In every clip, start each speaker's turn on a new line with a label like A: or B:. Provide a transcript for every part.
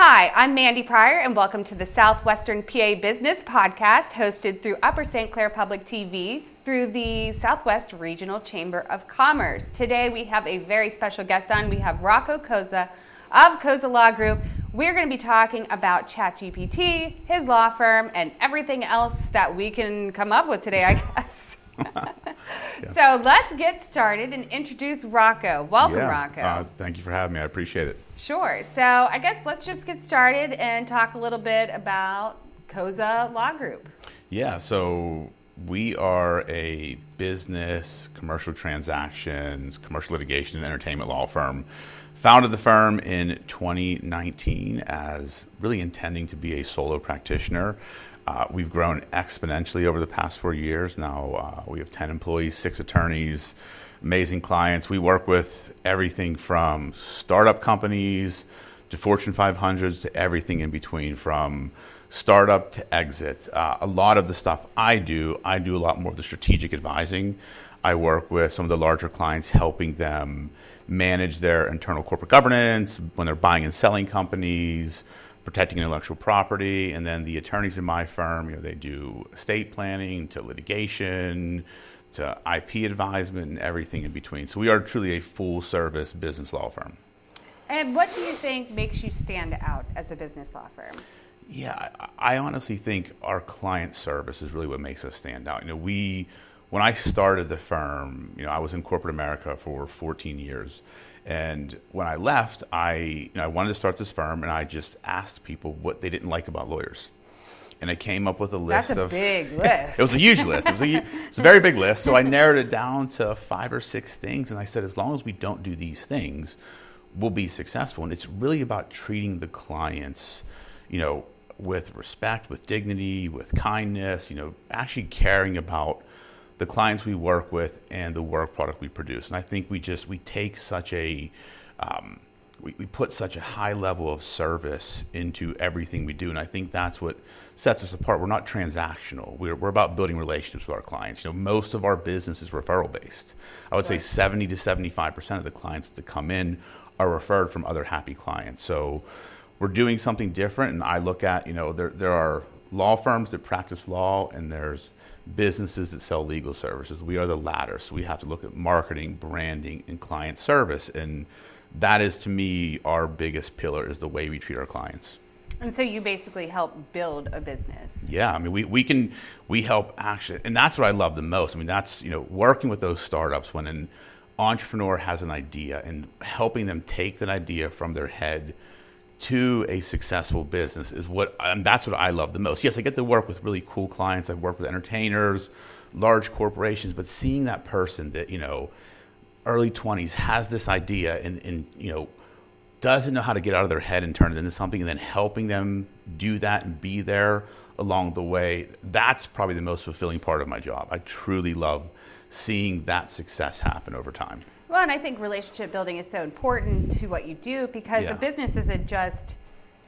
A: Hi, I'm Mandi Pryor, and welcome to the Southwestern PA Business Podcast, hosted through Upper St. Clair Public TV through the Southwest Regional Chamber of Commerce. Today, we have a very special guest on. We have Rocco Cozza of Cozza Law Group. We're going to be talking about ChatGPT, his law firm, and everything else that we can come up with today, I guess. So let's get started and introduce Rocco. Welcome,
B: Yeah.
A: Rocco.
B: Uh, thank you for having me. I appreciate it.
A: Sure. So I guess let's just get started and talk a little bit about Cozza Law Group.
B: Yeah, so we are a business, commercial transactions, commercial litigation, and entertainment law firm. Founded the firm in 2019 as really intending to be a solo practitioner. Uh, we've grown exponentially over the past four years. Now uh, we have 10 employees, six attorneys, amazing clients. We work with everything from startup companies to Fortune 500s to everything in between, from startup to exit. Uh, a lot of the stuff I do, I do a lot more of the strategic advising. I work with some of the larger clients, helping them manage their internal corporate governance when they're buying and selling companies, protecting intellectual property, and then the attorneys in my firm, you know, they do estate planning to litigation to IP advisement and everything in between. So we are truly a full service business law firm.
A: And what do you think makes you stand out as a business law firm?
B: Yeah, I, I honestly think our client service is really what makes us stand out. You know, we when I started the firm, you know, I was in corporate America for 14 years, and when I left, I you know, I wanted to start this firm, and I just asked people what they didn't like about lawyers, and I came up with a list
A: That's a
B: of
A: big list.
B: it was a huge list. It was a, hu- it's a very big list. So I narrowed it down to five or six things, and I said, as long as we don't do these things, we'll be successful. And it's really about treating the clients, you know, with respect, with dignity, with kindness. You know, actually caring about the clients we work with and the work product we produce. And I think we just we take such a um, we, we put such a high level of service into everything we do. And I think that's what sets us apart. We're not transactional. We're, we're about building relationships with our clients. You know, most of our business is referral based. I would say 70 to 75% of the clients that come in are referred from other happy clients. So we're doing something different. And I look at, you know, there, there are law firms that practice law and there's businesses that sell legal services. We are the latter. So we have to look at marketing, branding, and client service. And that is to me our biggest pillar is the way we treat our clients.
A: And so you basically help build a business.
B: Yeah, I mean, we, we can we help actually, and that's what I love the most. I mean, that's you know working with those startups when an entrepreneur has an idea and helping them take that idea from their head to a successful business is what and that's what I love the most. Yes, I get to work with really cool clients. I've worked with entertainers, large corporations, but seeing that person that you know early 20s has this idea and, and you know doesn't know how to get out of their head and turn it into something and then helping them do that and be there along the way that's probably the most fulfilling part of my job i truly love seeing that success happen over time
A: Well, and I think relationship building is so important to what you do because
B: Yeah.
A: a business isn't just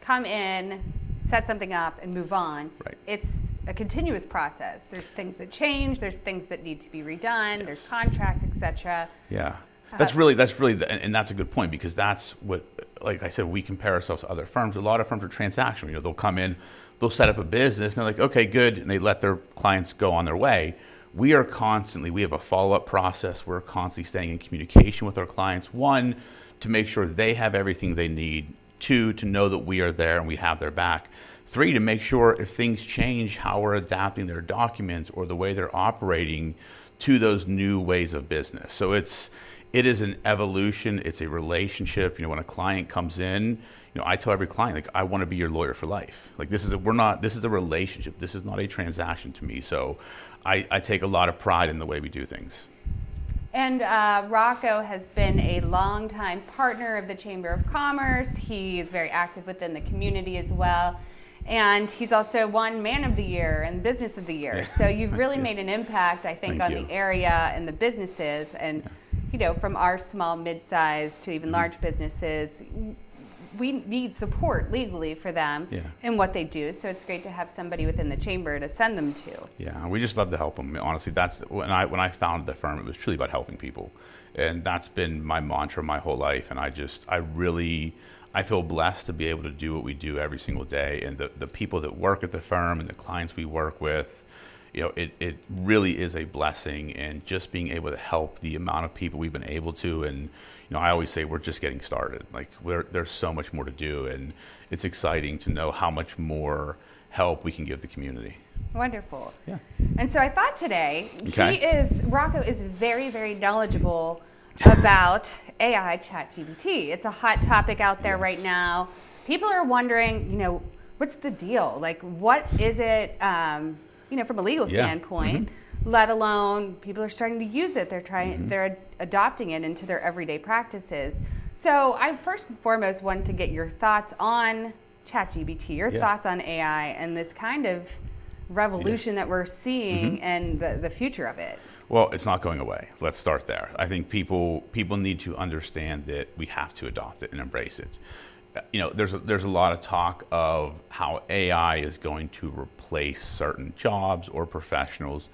A: come in, set something up, and move on.
B: Right.
A: It's a continuous process. There's things that change. There's things that need to be redone. There's
B: Yes.
A: contract, etc.
B: Yeah, uh, that's really that's really the, and, and that's a good point because that's what, like I said, we compare ourselves to other firms. A lot of firms are transactional. You know, they'll come in, they'll set up a business, and they're like, okay, good, and they let their clients go on their way. We are constantly we have a follow up process. We're constantly staying in communication with our clients. One, to make sure they have everything they need. Two, to know that we are there and we have their back. Three, to make sure if things change, how we're adapting their documents or the way they're operating to those new ways of business. So it's it is an evolution. It's a relationship. You know, when a client comes in, you know, I tell every client like I want to be your lawyer for life. Like this is a, we're not this is a relationship. This is not a transaction to me. So I, I take a lot of pride in the way we do things.
A: And uh, Rocco has been a longtime partner of the Chamber of Commerce. He is very active within the community as well. And he's also won Man of the Year and Business of the Year.
B: Yeah.
A: So you've really
B: Yes.
A: made an impact, I think,
B: Thank
A: on
B: you.
A: the area and the businesses. And, you know, from our small, mid sized to
B: Mm-hmm.
A: even large businesses, we need support legally for them
B: Yeah.
A: in what they do. So it's great to have somebody within the chamber to send them to.
B: Yeah, we just love to help them. Honestly, that's when I when I founded the firm. It was truly about helping people, and that's been my mantra my whole life. And I just I really I feel blessed to be able to do what we do every single day, and the the people that work at the firm and the clients we work with. You know, it, it really is a blessing, and just being able to help the amount of people we've been able to, and you know, I always say we're just getting started. Like, there's so much more to do, and it's exciting to know how much more help we can give the community.
A: Wonderful.
B: Yeah.
A: And so I thought today
B: Okay.
A: he is Rocco is very very knowledgeable about AI chat ChatGPT. It's a hot topic out there
B: Yes.
A: right now. People are wondering, you know, what's the deal? Like, what is it? Um, you know, from a legal
B: Yeah.
A: standpoint. Let alone people are starting to use it. They're trying.
B: Mm-hmm.
A: They're adopting it into their everyday practices. So I first and foremost want to get your thoughts on ChatGPT, your
B: Yeah.
A: thoughts on AI, and this kind of revolution that we're seeing
B: Mm-hmm.
A: and the, the future of it.
B: Well, it's not going away. Let's start there. I think people people need to understand that we have to adopt it and embrace it. You know, there's a, there's a lot of talk of how AI is going to replace certain jobs or professionals.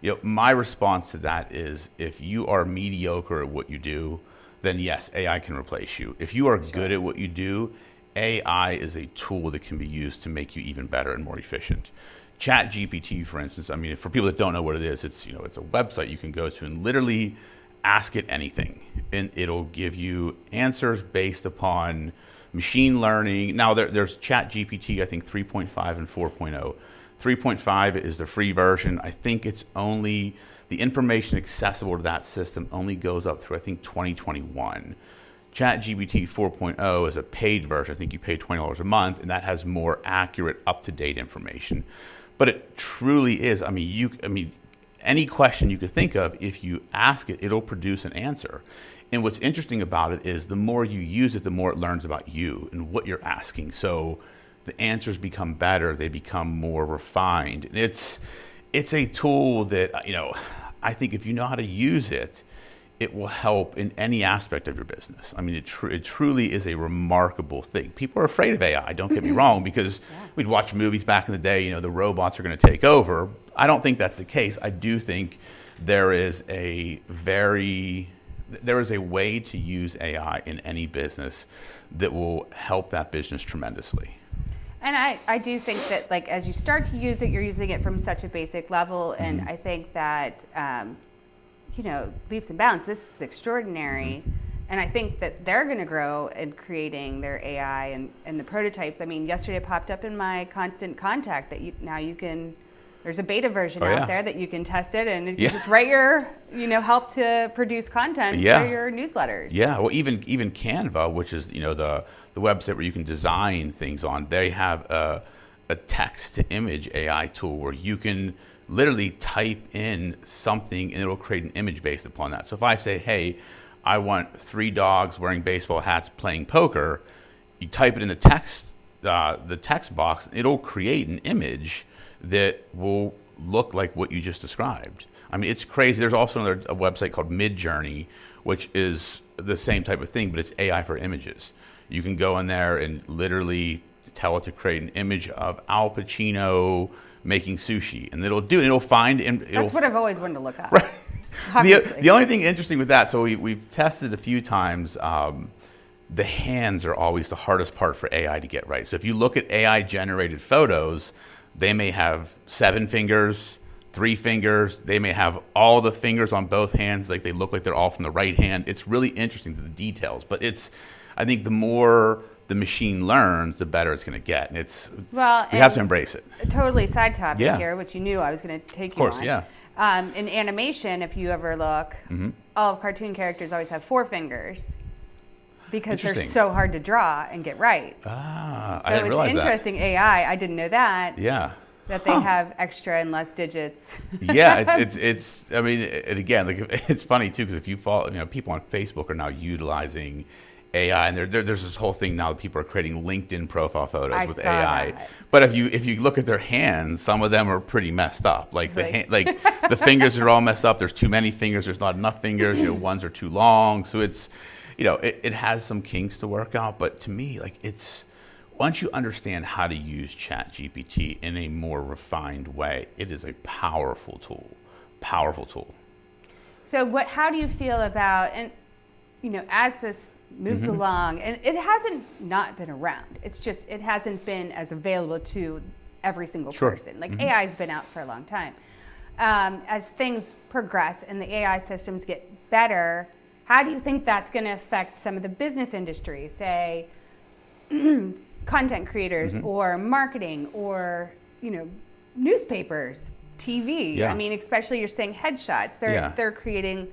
B: You know, my response to that is if you are mediocre at what you do, then yes, AI can replace you. If you are good at what you do, AI is a tool that can be used to make you even better and more efficient. Chat GPT, for instance, I mean, for people that don't know what it is, it's you know, it's a website you can go to and literally ask it anything, and it'll give you answers based upon machine learning. Now, there, there's Chat GPT, I think 3.5 and 4.0. 3.5 is the free version. I think it's only the information accessible to that system only goes up through I think 2021. ChatGPT 4.0 is a paid version. I think you pay $20 a month, and that has more accurate, up-to-date information. But it truly is. I mean, you. I mean, any question you could think of, if you ask it, it'll produce an answer. And what's interesting about it is the more you use it, the more it learns about you and what you're asking. So the answers become better, they become more refined. And it's it's a tool that you know, I think if you know how to use it, it will help in any aspect of your business. I mean, it, tr- it truly is a remarkable thing. People are afraid of AI, don't get me mm-hmm. wrong, because we'd watch movies back in the day, you know, the robots are going to take over. I don't think that's the case. I do think there is a very there is a way to use AI in any business that will help that business tremendously.
A: And I, I do think that like as you start to use it, you're using it from such a basic level, and
B: Mm-hmm.
A: I think that um, you know leaps and bounds. This is extraordinary,
B: Mm-hmm.
A: and I think that they're going to grow in creating their AI and, and the prototypes. I mean, yesterday popped up in my constant contact that you now you can. There's a beta version
B: Oh,
A: out
B: yeah.
A: there that you can test it and it
B: Yeah.
A: just write your, you know, help to produce content
B: Yeah.
A: for your newsletters.
B: Yeah, well, even even Canva, which is you know the the website where you can design things on, they have a, a text to image AI tool where you can literally type in something and it'll create an image based upon that. So if I say, hey, I want three dogs wearing baseball hats playing poker, you type it in the text uh, the text box, it'll create an image that will look like what you just described. I mean, it's crazy. There's also another a website called Midjourney, which is the same type of thing, but it's AI for images. You can go in there and literally tell it to create an image of Al Pacino making sushi, and it'll do. it. It'll find. And it'll
A: That's what I've always wanted to look up.
B: the, the only thing interesting with that, so we, we've tested a few times. Um, the hands are always the hardest part for AI to get right. So if you look at AI generated photos, they may have seven fingers, three fingers. They may have all the fingers on both hands, like they look like they're all from the right hand. It's really interesting to the details, but it's, I think the more the machine learns, the better it's going to get. And it's,
A: Well,
B: we have to embrace it.
A: totally side topic
B: Yeah.
A: here, which you knew I was going to take you
B: course,
A: on.
B: yeah.
A: Um, in animation, if you ever look,
B: Mm-hmm.
A: all cartoon characters always have four fingers because they're so hard to draw and get right.
B: Ah,
A: so
B: I didn't
A: it's
B: realize
A: interesting AI. I didn't know that
B: that. Yeah.
A: that they have extra and less digits.
B: yeah, it's, it's it's. I mean, it, again, like it's funny too because if you follow, you know, people on Facebook are now utilizing AI, and there, there, there's this whole thing now that people are creating LinkedIn profile photos
A: I
B: with
A: saw
B: AI.
A: that.
B: But if you if you look at their hands, some of them are pretty messed up. Like the hand, like the fingers are all messed up. There's too many fingers. There's not enough fingers. You know, ones are too long. So it's, you know, it, it has some kinks to work out. But to me, like it's once you understand how to use ChatGPT in a more refined way, it is a powerful tool. Powerful tool.
A: So what? How do you feel about and you know as this moves mm-hmm. along, and it hasn't not been around. It's just it hasn't been as available to every single sure. person. Like mm-hmm. AI's been out for a long time. Um, as things progress and the AI systems get better, how do you think that's going to affect some of the business industries, say content creators mm-hmm. or marketing or you know newspapers, TV? Yeah. I mean, especially you're saying headshots. They're yeah. they're creating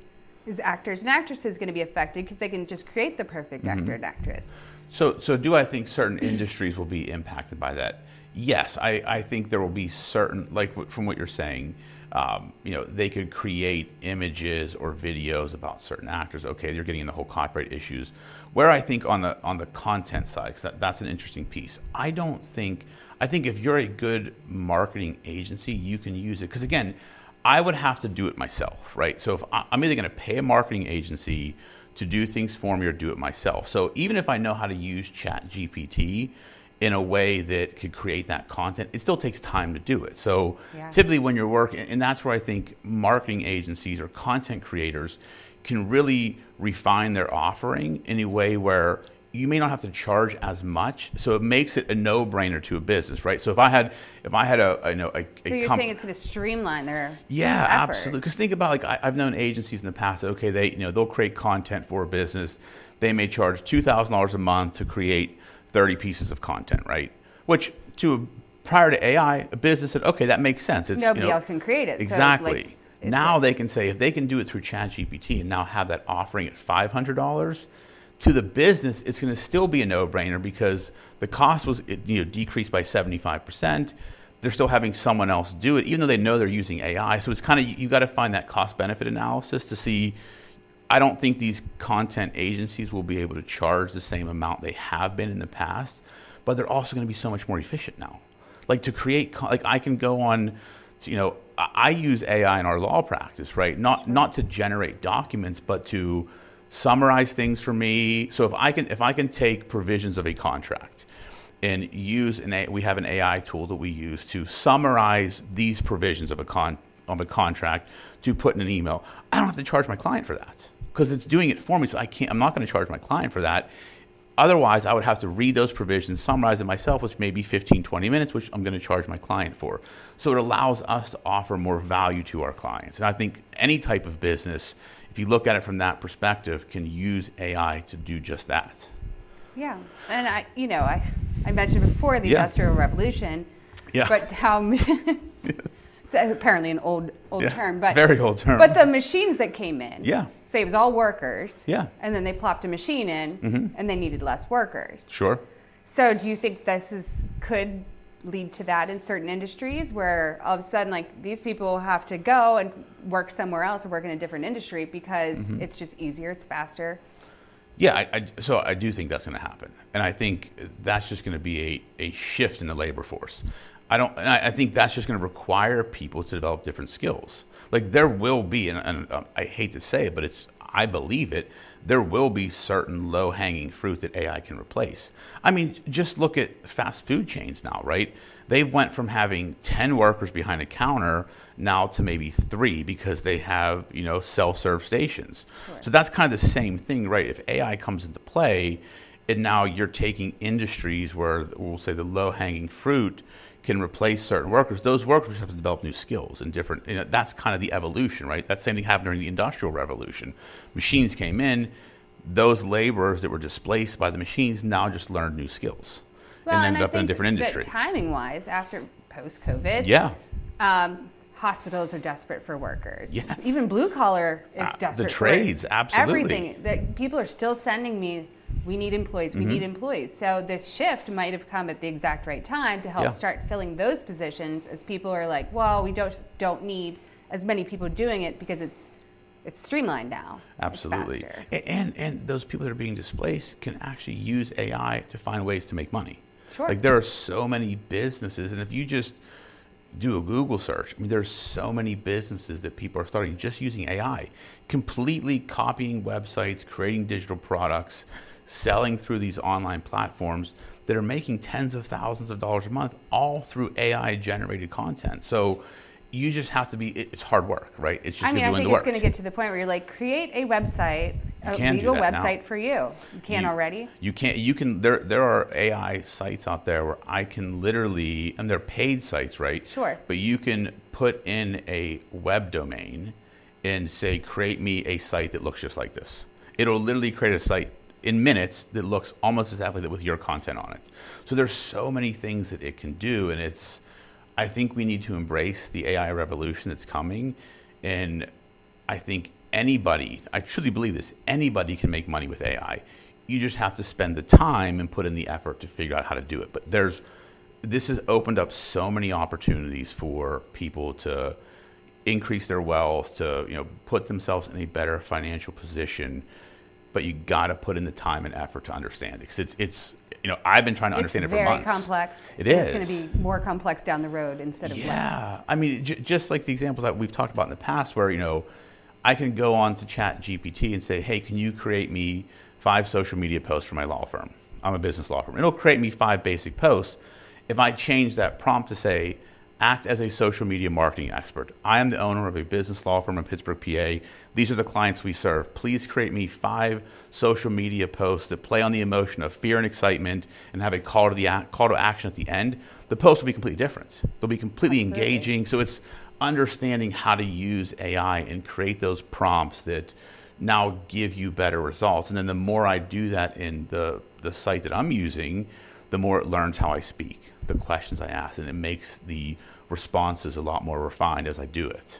A: is actors and actresses going to be affected because they can just create the perfect mm-hmm. actor and actress.
B: So, so do I think certain industries will be impacted by that? Yes, I, I think there will be certain, like from what you're saying, um, you know, they could create images or videos about certain actors. Okay, you're getting into the whole copyright issues. Where I think on the on the content side, because that, that's an interesting piece. I don't think. I think if you're a good marketing agency, you can use it. Because again, I would have to do it myself, right? So if I, I'm either going to pay a marketing agency to do things for me or do it myself. So even if I know how to use Chat GPT in a way that could create that content, it still takes time to do it. So yeah. typically when you're working, and that's where I think marketing agencies or content creators can really refine their offering in a way where you may not have to charge as much, so it makes it a no-brainer to a business, right? So if I had, if I had a, I know, a,
A: a so you're comp- saying it's going to streamline their
B: yeah,
A: effort.
B: absolutely. Because think about like I, have known agencies in the past. That, okay, they you know they'll create content for a business. They may charge two thousand dollars a month to create thirty pieces of content, right? Which to a, prior to AI, a business said, okay, that makes sense.
A: It's, Nobody you know, else can create it.
B: Exactly. So like, now like, they can say if they can do it through ChatGPT and now have that offering at five hundred dollars to the business, it's going to still be a no-brainer because the cost was you know decreased by 75%. They're still having someone else do it, even though they know they're using AI. So it's kind of you got to find that cost-benefit analysis to see. I don't think these content agencies will be able to charge the same amount they have been in the past, but they're also going to be so much more efficient now. Like to create, like I can go on, you know, I use AI in our law practice, right? Not not to generate documents, but to summarize things for me. So if I can if I can take provisions of a contract and use an we have an AI tool that we use to summarize these provisions of a con of a contract to put in an email. I don't have to charge my client for that because it's doing it for me. So I can't. I'm not going to charge my client for that. Otherwise, I would have to read those provisions, summarize it myself, which may be 15, 20 minutes, which I'm going to charge my client for. So it allows us to offer more value to our clients. And I think any type of business if you look at it from that perspective, can use AI to do just that.
A: Yeah, and I, you know, I, I mentioned before the yeah. Industrial Revolution, yeah. but how yes. apparently an old old yeah, term, but
B: very old term.
A: But the machines that came in,
B: yeah,
A: say it was all workers,
B: yeah,
A: and then they plopped a machine in, mm-hmm. and they needed less workers.
B: Sure.
A: So, do you think this is could lead to that in certain industries where all of a sudden like these people have to go and work somewhere else or work in a different industry because mm-hmm. it's just easier it's faster
B: yeah I, I, so i do think that's going to happen and i think that's just going to be a, a shift in the labor force i don't I, I, think that's just going to require people to develop different skills like there will be and, and um, i hate to say it but it's i believe it there will be certain low hanging fruit that AI can replace. I mean, just look at fast food chains now, right? They went from having 10 workers behind a counter now to maybe three because they have, you know, self serve stations. Right. So that's kind of the same thing, right? If AI comes into play, and now you're taking industries where we'll say the low hanging fruit can replace certain workers, those workers have to develop new skills and different. You know, that's kind of the evolution, right? That same thing happened during the Industrial Revolution. Machines came in, those laborers that were displaced by the machines now just learned new skills well, and ended up in a different industry.
A: Timing wise, after post COVID,
B: yeah.
A: Um, hospitals are desperate for workers.
B: Yes.
A: Even blue collar is uh, desperate.
B: The trades, absolutely.
A: Everything. that people are still sending me we need employees, we mm-hmm. need employees. So this shift might have come at the exact right time to help yeah. start filling those positions as people are like, well, we don't don't need as many people doing it because it's it's streamlined now.
B: Absolutely. And and those people that are being displaced can actually use AI to find ways to make money.
A: Sure.
B: Like there are so many businesses and if you just do a Google search. I mean, there's so many businesses that people are starting just using AI, completely copying websites, creating digital products, selling through these online platforms that are making tens of thousands of dollars a month, all through AI generated content. So you just have to be, it's hard work, right? It's just
A: I mean,
B: I
A: think
B: it's
A: going to get to the point where you're like, create a website
B: You
A: a legal
B: that now.
A: website for you. You can
B: You-
A: already.
B: You can't. You can. There. There are AI sites out there where I can literally, and they're paid sites, right?
A: Sure.
B: But you can put in a web domain and say, create me a site that looks just like this. It'll literally create a site in minutes that looks almost that with your content on it. So there's so many things that it can do, and it's. I think we need to embrace the AI revolution that's coming, and I think anybody, I truly believe this, anybody can make money with AI. You just have to spend the time and put in the effort to figure out how to do it. But there's, this has opened up so many opportunities for people to increase their wealth, to you know, put themselves in a better financial position. But you got to put in the time and effort to understand it because it's it's you know I've been trying to understand
A: it's
B: it for
A: very
B: months.
A: complex.
B: It
A: and It's
B: is.
A: going to be more complex down the road instead of less.
B: Yeah, I mean, j- just like the examples that we've talked about in the past, where you know, I can go on to Chat GPT and say, "Hey, can you create me five social media posts for my law firm? I'm a business law firm. It'll create me five basic posts. If I change that prompt to say, act as a social media marketing expert. I am the owner of a business law firm in Pittsburgh, PA. These are the clients we serve. Please create me five social media posts that play on the emotion of fear and excitement and have a call to the ac- call to action at the end. The post will be completely different. They'll be completely
A: Absolutely.
B: engaging. So it's understanding how to use AI and create those prompts that now give you better results. And then the more I do that in the the site that I'm using, the more it learns how I speak, the questions I ask, and it makes the responses a lot more refined as I do it.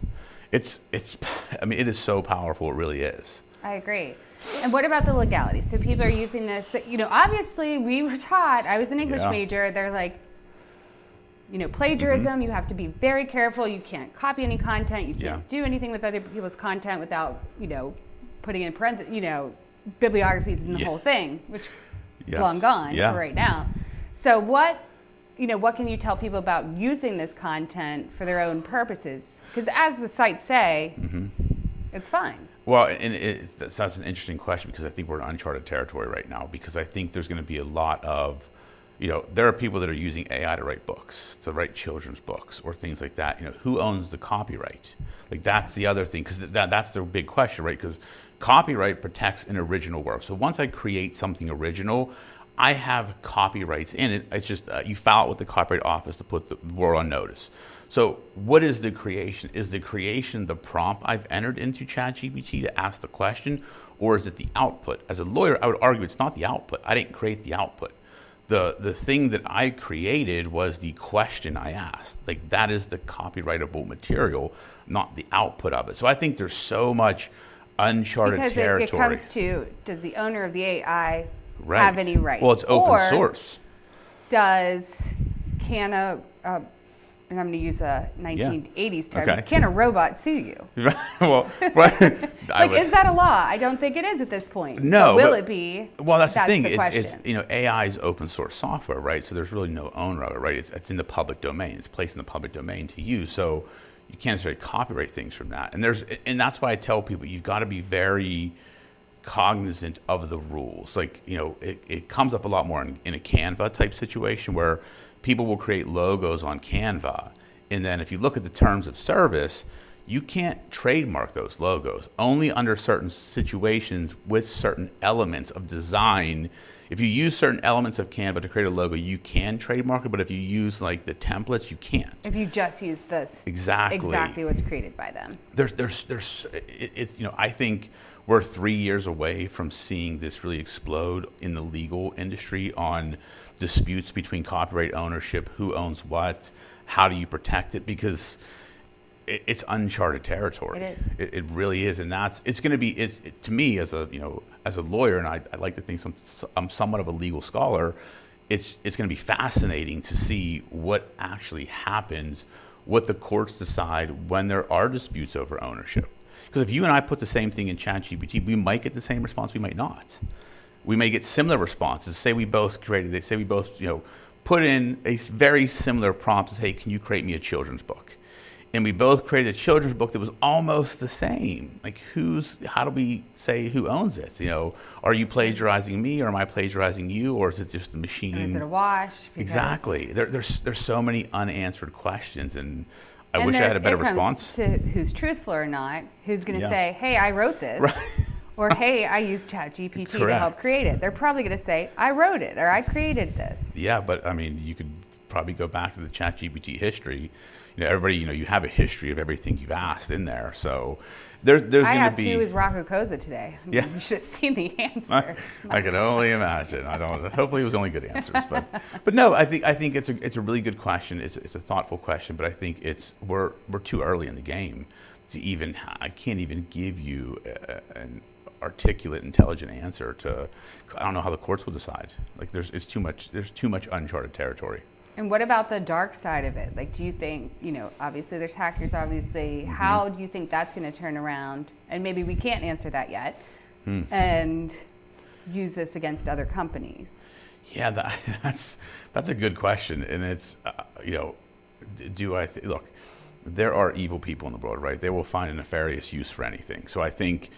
B: It's it's I mean it is so powerful, it really is.
A: I agree. And what about the legality? So people are using this. You know, obviously we were taught. I was an English
B: Yeah.
A: major. They're like, you know, plagiarism.
B: Mm-hmm.
A: You have to be very careful. You can't copy any content. You can't
B: Yeah.
A: do anything with other people's content without, you know, putting in parentheses, you know, bibliographies and the
B: Yeah.
A: whole thing, which is long gone right now. So what, you know, what can you tell people about using this content for their own purposes? Because as the sites say,
B: Mm-hmm.
A: it's fine.
B: Well, and it, that's, that's an interesting question because I think we're in uncharted territory right now because I think there's going to be a lot of, you know, there are people that are using AI to write books, to write children's books or things like that. You know, who owns the copyright? Like that's the other thing because that, that's the big question, right? Because copyright protects an original work. So once I create something original, I have copyrights in it. It's just uh, you file it with the Copyright Office to put the world on notice. So, what is the creation? Is the creation the prompt I've entered into ChatGPT to ask the question, or is it the output? As a lawyer, I would argue it's not the output. I didn't create the output. The, the thing that I created was the question I asked. Like, that is the copyrightable material, not the output of it. So, I think there's so much uncharted
A: because it, it
B: territory.
A: comes to does the owner of the AI
B: Right.
A: have any rights?
B: Well, it's open
A: Or
B: source.
A: Does can a uh, and I'm going to use a 1980s term.
B: Okay.
A: Can a robot sue you?
B: well, right. I
A: Like,
B: would-
A: is that a law? I don't think it is at this point.
B: No,
A: But will
B: but-
A: it be?
B: Well, that's, the thing.
A: The
B: it's, it's you know AI is open source software, right? So there's really no owner of it, right? It's, it's in the public domain. It's placed in the public domain to use. So you can't necessarily copyright things from that. And there's and that's why I tell people you've got to be very cognizant of the rules. Like you know, it, it comes up a lot more in, in a Canva type situation where people will create logos on Canva, and then if you look at the terms of service. You can't trademark those logos only under certain situations with certain elements of design. If you use certain elements of Canva to create a logo, you can trademark it, but if you use like the templates, you can't.
A: if you just use this
B: Exactly.
A: exactly what's created by them.
B: There's, there's, there's, it, it, you know, I think we're three years away from seeing this really explode in the legal industry on disputes between copyright ownership, who owns what, how do you protect it, because it, it's uncharted territory.
A: It is.
B: It, it really is, and that's it's going to be. It, to me, as a you know, as a lawyer, and I, I like to think some, I'm somewhat of a legal scholar. It's it's going to be fascinating to see what actually happens, what the courts decide when there are disputes over ownership. Because if you and I put the same thing in ChatGPT, we might get the same response, we might not. We may get similar responses. Say we both created. They say we both you know put in a very similar prompt to say, "Can you create me a children's book?" and we both created a children's book that was almost the same. Like, who's, how do we say who owns it? You know, are you plagiarizing me or am I plagiarizing you or is it just the machine?
A: And is it a wash? Because-
B: exactly. There, there's, there's so many unanswered questions and I wish I had a better response.
A: To who's truthful or not? Who's going to
B: Yeah.
A: say, "Hey, I wrote this,"
B: Right.
A: or hey, I used ChatGPT to help create it. They're probably going to say, I wrote it or I created this.
B: Yeah, but I mean, you could probably go back to the ChatGPT history. You know, everybody, you know, you have a history of everything you've asked in there. So there, there's
A: I
B: going to
A: asked
B: be.
A: who is Rocco Cozza today. I mean,
B: Yeah.
A: You should have seen the answer.
B: I can only imagine. I don't. Hopefully, it was only good answers, but but no. I think I think it's a it's a really good question. It's it's a thoughtful question, but I think it's we're we're too early in the game to even. I can't even give you a, an articulate, intelligent answer to. 'cause I don't know how the courts will decide. Like there's it's too much. There's too much uncharted territory.
A: And what about the dark side of it? Like, do you think, you know, obviously there's hackers, obviously.
B: Mm-hmm.
A: How do you think that's going to turn around? And maybe we can't answer that yet.
B: Hmm.
A: And use this against other companies.
B: Yeah, that, that's that's a good question, and it's uh, you know, do I th- look? There are evil people in the world, right? They will find a nefarious use for anything. So I think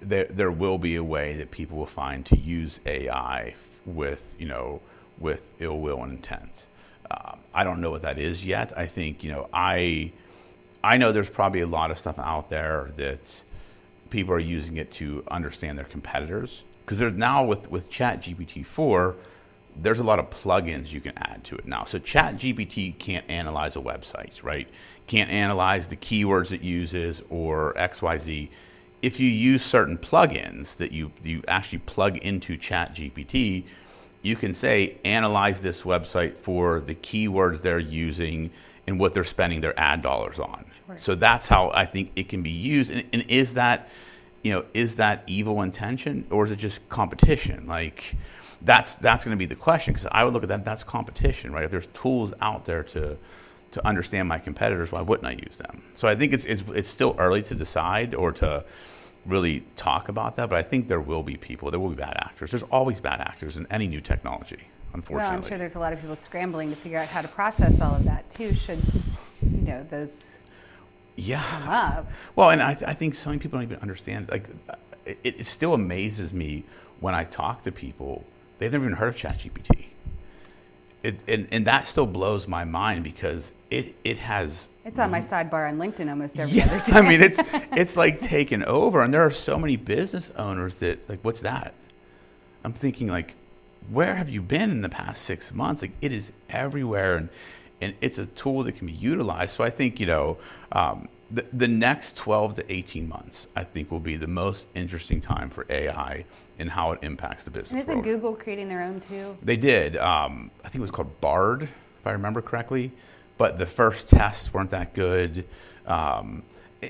B: there there will be a way that people will find to use AI f- with you know with ill will and intent. I don't know what that is yet. I think you know I I know there's probably a lot of stuff out there that people are using it to understand their competitors because there's now with with Chat GPT four, there's a lot of plugins you can add to it now. So Chat GPT can't analyze a website, right? Can't analyze the keywords it uses or X Y Z. If you use certain plugins that you you actually plug into Chat GPT, you can say analyze this website for the keywords they're using and what they're spending their ad dollars on. So that's how I think it can be used. And, and is that, you know, is that evil intention or is it just competition? Like, that's that's going to be the question because I would look at that. That's competition, right? If there's tools out there to to understand my competitors, why wouldn't I use them? So I think it's it's, it's still early to decide or to really talk about that. But I think there will be people. There will be bad actors. There's always bad actors in any new technology. unfortunately. Well.
A: I'm sure there's a lot of people scrambling to figure out how to process all of that too. Should you know those
B: yeah.
A: come up?
B: Well, and I, th- I think so many people don't even understand. Like, uh, it, it still amazes me when I talk to people, they've never even heard of ChatGPT. It, and, and that still blows my mind because it, it has.
A: It's on my sidebar on LinkedIn almost every other
B: Yeah,
A: day.
B: I mean, it's it's like taken over, and there are so many business owners that like, what's that? I'm thinking like, where have you been in the past six months? Like, it is everywhere, and and it's a tool that can be utilized. So I think you know, um, the the next 12 to 18 months, I think, will be the most interesting time for AI and how it impacts the business
A: and isn't
B: world.
A: Google creating their own too?
B: They did. Um, I think it was called Bard, if I remember correctly. But the first tests weren't that good. Um,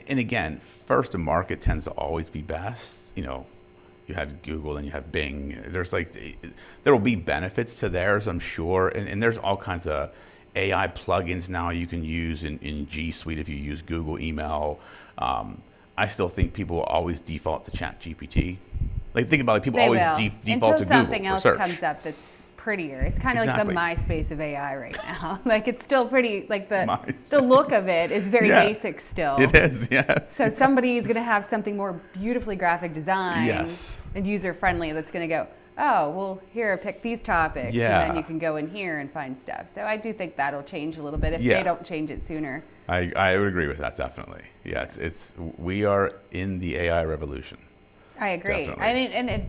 B: and again, first to market tends to always be best. You know, you had Google and you have Bing. There's like, there will be benefits to theirs, I'm sure. And, and there's all kinds of AI plugins now you can use in, in G Suite if you use Google email. Um, I still think people will always default to ChatGPT. Like, think about it, people
A: They
B: always de- default
A: Until
B: to Google
A: something
B: for
A: else
B: search.
A: comes up that's prettier. It's kind of
B: Exactly.
A: like the MySpace of AI right now. like it's still pretty. Like the
B: MySpace.
A: the look of it is very
B: Yeah.
A: basic still.
B: It is, yes.
A: So somebody is going to have something more beautifully graphic design
B: Yes.
A: and user friendly that's going to go, oh, well, here, pick these topics.
B: Yeah.
A: And then you can go in here and find stuff. So I do think that'll change a little bit if
B: Yeah.
A: they don't change it sooner.
B: I, I would agree with that definitely. Yeah, it's, it's we are in the AI revolution.
A: I agree.
B: Definitely.
A: I mean, and it,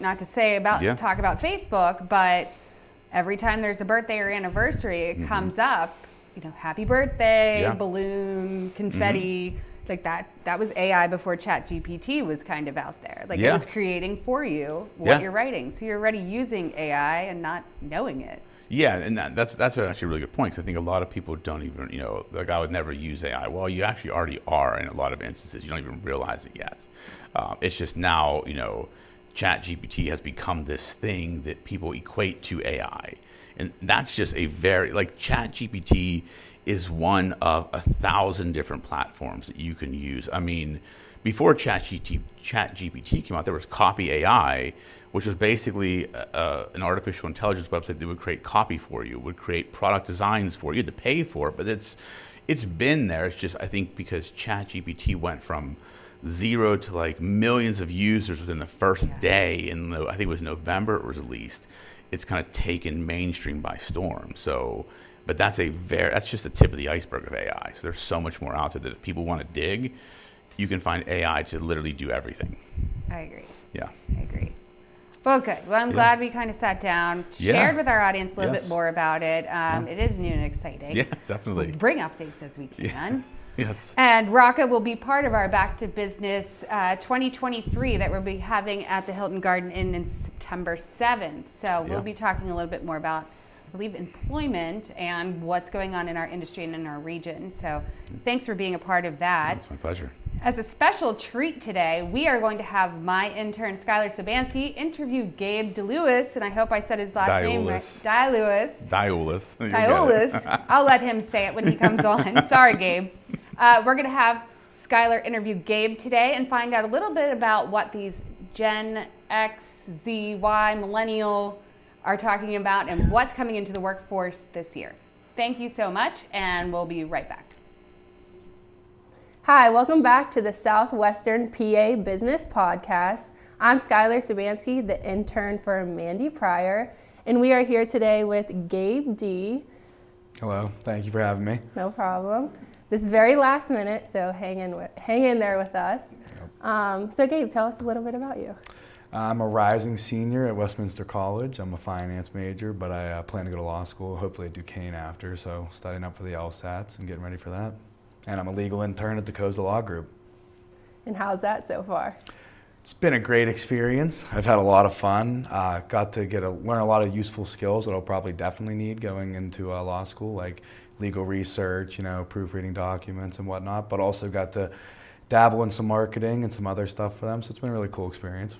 A: not to say about
B: Yeah.
A: talk about Facebook, but every time there's a birthday or anniversary, it comes up. You know, happy birthday,
B: Mm-hmm. Yeah.
A: balloon, confetti, like that. That was AI before Chat GPT was kind of out there. Like
B: Yeah.
A: it was creating for you what
B: Yeah.
A: you're writing. So you're already using AI and not knowing it.
B: Yeah, and that, that's that's actually a really good point. 'cause I think a lot of people don't even, you know, like I would never use AI. Well, you actually already are in a lot of instances. You don't even realize it yet. Um, it's just now, you know, Chat GPT has become this thing that people equate to AI, and that's just a very like Chat GPT is one of a thousand different platforms that you can use. I mean, before Chat GPT came out, there was Copy AI, which was basically a, a, an artificial intelligence website that would create copy for you, would create product designs for you. You had to pay for it, but it's it's been there. It's just I think because ChatGPT went from zero to like millions of users within the first
A: Yeah.
B: day in the, I think it was November it was released. It's kind of taken mainstream by storm. So, but that's a very that's just the tip of the iceberg of AI. So there's so much more out there that if people want to dig, you can find AI to literally do everything.
A: I agree.
B: Yeah.
A: I agree. Well, good. Well, I'm
B: Yeah.
A: glad we kind of sat down,
B: Yeah.
A: shared with our audience a little
B: Yes.
A: bit more about it. Um, It is new and exciting.
B: Yeah, definitely.
A: Bring updates as we can.
B: Yes.
A: And Rocco will be part of our Back to Business uh, 2023 that we'll be having at the Hilton Garden Inn in September 7th. So we'll
B: Yeah.
A: be talking a little bit more about, I believe, employment and what's going on in our industry and in our region. So thanks for being a part of that.
B: It's my pleasure.
A: As a special treat today, we are going to have my intern Skylar Sobansky interview Gabe DeLewis, and I hope I said his last name right.
B: DeLewis.
A: DeLewis.
B: DeLewis. You get
A: Diulus.
B: it.
A: I'll let him say it when he comes on. Sorry, Gabe. Uh, we're going to have Skylar interview Gabe today and find out a little bit about what these Gen X, Z, Y, millennial are talking about and what's coming into the workforce this year. Thank you so much, and we'll be right back.
C: Hi, welcome back to the Southwestern PA Business Podcast. I'm Skylar Sobansky, the intern for Mandi Pryor, and we are here today with Gabe D.
D: Hello, thank you for having me.
C: No problem. This very last minute, so hang in with, hang in there with us. Um, so, Gabe, tell us a little bit about you.
D: I'm a rising senior at Westminster College. I'm a finance major, but I uh, plan to go to law school, hopefully at Duquesne after, so studying up for the LSATs and getting ready for that. And I'm a legal intern at the Cozza Law Group.
C: And how's that so far?
D: It's been a great experience. I've had a lot of fun. Uh, got to get a, learn a lot of useful skills that I'll probably definitely need going into uh, law school, like legal research, you know, proofreading documents and whatnot. But also got to dabble in some marketing and some other stuff for them. So it's been a really cool experience.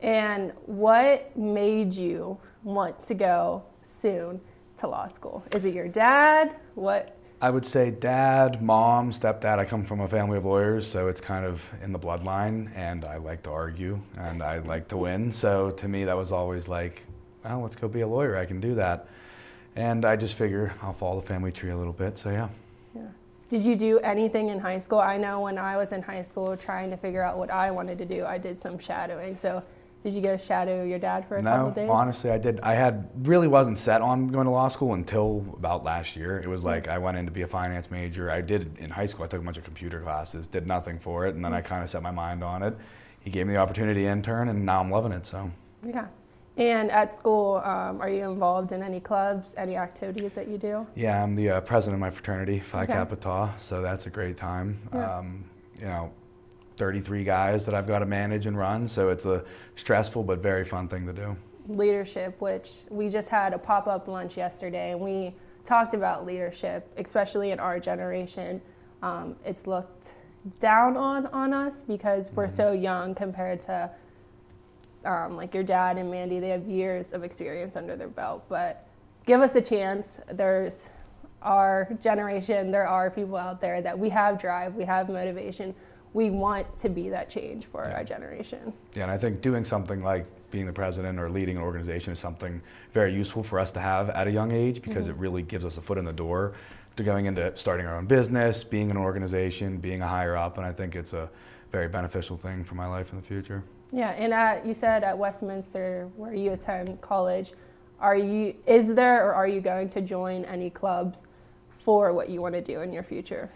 C: And what made you want to go soon to law school? Is it your dad? What?
D: I would say dad, mom, stepdad. I come from a family of lawyers, so it's kind of in the bloodline, and I like to argue and I like to win. So to me, that was always like, well, let's go be a lawyer. I can do that. And I just figure I'll follow the family tree a little bit. So yeah.
C: Yeah. Did you do anything in high school? I know when I was in high school trying to figure out what I wanted to do, I did some shadowing. So, did you go shadow your dad for a couple
D: No,
C: days?
D: honestly, I did. I had really wasn't set on going to law school until about last year. It was hmm. like I went in to be a finance major. I did in high school. I took a bunch of computer classes, did nothing for it, and then I hmm. kind of set my mind on it. He gave me the opportunity to intern, and now I'm loving it. So.
C: Yeah. And at school, um, are you involved in any clubs, any activities that you do?
D: Yeah, I'm the uh, president of my fraternity, Phi
C: Okay.
D: Kappa Tau, so that's a great time.
C: Yeah.
D: Um, you know, 33 guys that I've got to manage and run, so it's a stressful but very fun thing to do.
C: Leadership, which we just had a pop up lunch yesterday, and we talked about leadership, especially in our generation. Um, it's looked down on on us because we're so young compared to um, like your dad and Mandi. They have years of experience under their belt, but give us a chance. There's our generation. There are people out there that we have drive, we have motivation. We want to be that change for our generation.
D: Yeah, and I think doing something like being the president or leading an organization is something very useful for us to have at a young age because it really gives us a foot in the door to going into starting our own business, being an organization, being a higher up, and I think it's a very beneficial thing for my life in the future.
C: Yeah, and at, you said at Westminster, where you attend college, are you is there or are you going to join any clubs for what you want to do in your future?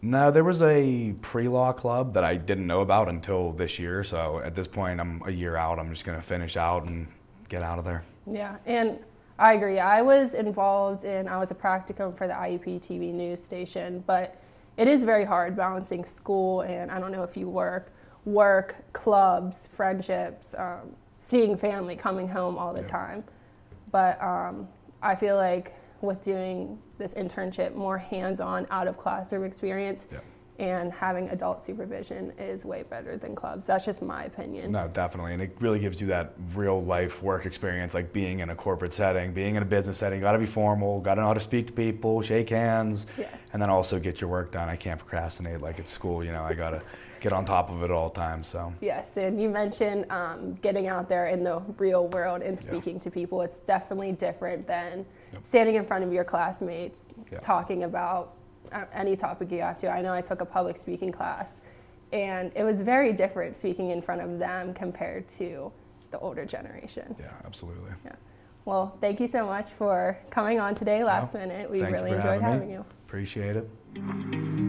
D: No, there was a pre-law club that I didn't know about until this year. So at this point, I'm a year out. I'm just going to finish out and get out of there.
C: Yeah, and I agree. I was involved in I was a practicum for the IUP TV news station, but it is very hard balancing school and I don't know if you work, work, clubs, friendships, um, seeing family, coming home all the
D: Yeah.
C: time. But um, I feel like with doing this internship, more hands-on, out of classroom experience,
D: Yeah.
C: And having adult supervision is way better than clubs. That's just my opinion.
D: No, definitely, and it really gives you that real life work experience, like being in a corporate setting, being in a business setting. Got to be formal. Got to know how to speak to people, shake hands,
C: Yes.
D: and then also get your work done. I can't procrastinate like at school. You know, I got to get on top of it all times. So.
C: Yes, and you mentioned um, getting out there in the real world and speaking to people. It's definitely different than standing in front of your classmates
D: Yeah.
C: talking about any topic you have to. I know I took a public speaking class, and it was very different speaking in front of them compared to the older generation.
D: Yeah, absolutely. Yeah.
C: Well, thank you so much for coming on today, last
D: No,
C: minute. We really
D: for
C: enjoyed
D: having me.
C: having you.
D: Appreciate it.